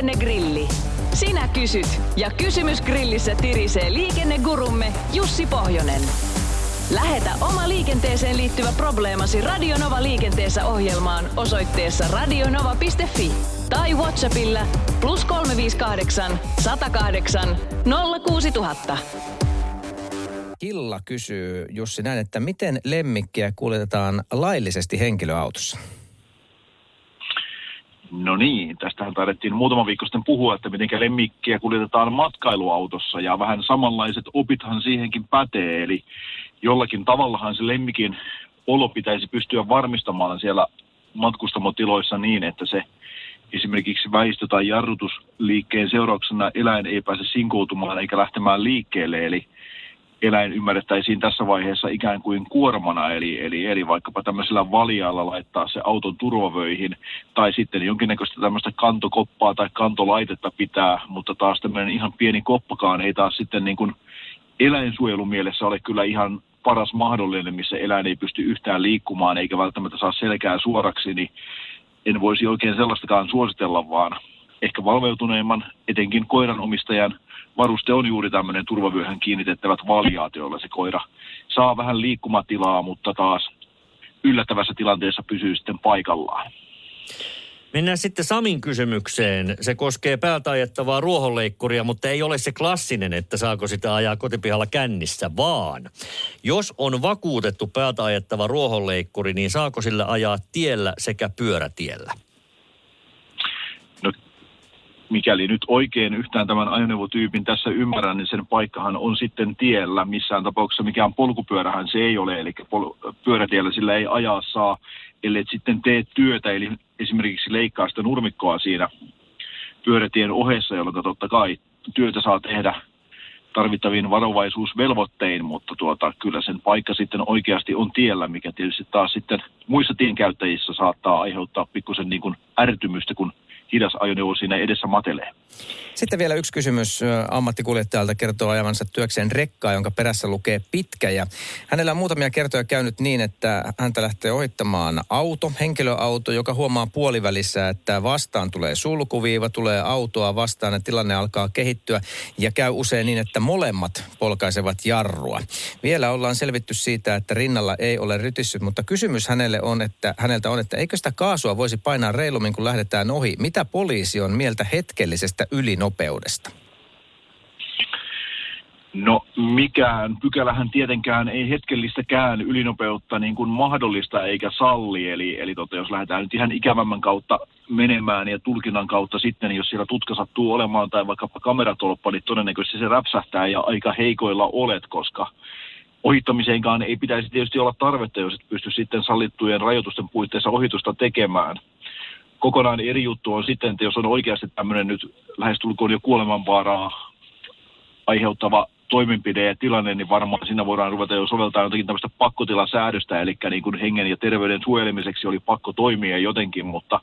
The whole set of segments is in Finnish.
Liikennegrilli. Sinä kysyt ja kysymys grillissä tirisee liikennegurumme Jussi Pohjonen. Lähetä oma liikenteeseen liittyvä probleemasi Radionova liikenteessä ohjelmaan osoitteessa radionova.fi tai Whatsappilla plus 358 108 06000. Hilla kysyy Jussi näin, että miten lemmikkiä kuljetetaan laillisesti henkilöautossa? No niin, tästähän taidettiin muutama viikko sitten puhua, että miten lemmikkiä kuljetetaan matkailuautossa ja vähän samanlaiset opithan siihenkin pätee. Eli jollakin tavallahan se lemmikin olo pitäisi pystyä varmistamaan siellä matkustamotiloissa niin, että se esimerkiksi väistö- tai jarrutusliikkeen seurauksena eläin ei pääse sinkoutumaan eikä lähtemään liikkeelle. Eli eläin ymmärrettäisiin tässä vaiheessa ikään kuin kuormana, eli, eli, eli vaikkapa tämmöisellä valjalla laittaa se auton turvavöihin, tai sitten jonkinnäköistä tämmöistä kantokoppaa tai kantolaitetta pitää, mutta taas tämmöinen ihan pieni koppakaan ei taas sitten niin kuin eläinsuojelun mielessä ole kyllä ihan paras mahdollinen, missä eläin ei pysty yhtään liikkumaan eikä välttämättä saa selkää suoraksi, niin en voisi oikein sellaistakaan suositella, vaan ehkä valveutuneimman, etenkin koiranomistajan varuste on juuri tämmöinen turvavyöhön kiinnitettävät valjaat, joilla se koira saa vähän liikkumatilaa, mutta taas yllättävässä tilanteessa pysyy sitten paikallaan. Mennään sitten Samin kysymykseen. Se koskee päältä ajettavaa ruohonleikkuria, mutta ei ole se klassinen, että saako sitä ajaa kotipihalla kännissä, vaan jos on vakuutettu päältä ajettava ruohonleikkuri, niin saako sillä ajaa tiellä sekä pyörätiellä? Mikäli nyt oikein yhtään tämän ajoneuvotyypin tässä ymmärrän, niin sen paikkahan on sitten tiellä. Missään tapauksessa mikään polkupyörähän se ei ole, eli pol- pyörätiellä sillä ei ajaa saa, ellei sitten tee työtä, eli esimerkiksi leikkaa sitä nurmikkoa siinä pyörätien ohessa, jolloin totta kai työtä saa tehdä tarvittaviin varovaisuusvelvoittein, mutta tuota, kyllä sen paikka sitten oikeasti on tiellä, mikä tietysti taas sitten muissa tienkäyttäjissä saattaa aiheuttaa pikkusen niin kuin ärtymystä, kun hidas ajoneuvo siinä edessä matelee. Sitten vielä yksi kysymys ammattikuljettajalta kertoo ajavansa työkseen rekkaa, jonka perässä lukee pitkä. Ja hänellä on muutamia kertoja käynyt niin, että häntä lähtee ohittamaan auto, henkilöauto, joka huomaa puolivälissä, että vastaan tulee sulkuviiva, tulee autoa vastaan ja tilanne alkaa kehittyä. Ja käy usein niin, että molemmat polkaisevat jarrua. Vielä ollaan selvitty siitä, että rinnalla ei ole rytissyt, mutta kysymys hänelle on, että, häneltä on, että eikö sitä kaasua voisi painaa reilummin, kun lähdetään ohi. Mitä poliisi on mieltä hetkellisestä ylinopeudesta? No mikään pykälähän tietenkään ei hetkellistäkään ylinopeutta niin kuin mahdollista eikä salli. Eli, eli tota, jos lähdetään nyt ihan ikävämmän kautta menemään ja tulkinnan kautta sitten, niin jos siellä tutka sattuu olemaan tai vaikkapa kameratolppa, niin todennäköisesti se räpsähtää ja aika heikoilla olet, koska ohittamiseenkaan ei pitäisi tietysti olla tarvetta, jos et pysty sitten sallittujen rajoitusten puitteissa ohitusta tekemään kokonaan eri juttu on sitten, että jos on oikeasti tämmöinen nyt lähestulkoon jo kuolemanvaaraa aiheuttava toimenpide ja tilanne, niin varmaan siinä voidaan ruveta jo soveltaa jotakin tämmöistä pakkotilasäädöstä, eli niin kuin hengen ja terveyden suojelemiseksi oli pakko toimia jotenkin, mutta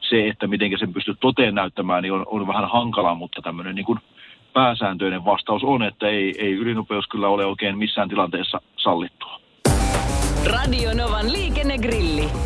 se, että miten sen pystyy toteen näyttämään, niin on, on vähän hankala, mutta tämmöinen niin kuin pääsääntöinen vastaus on, että ei, ei ylinopeus kyllä ole oikein missään tilanteessa sallittua. Radio Novan liikennegrilli.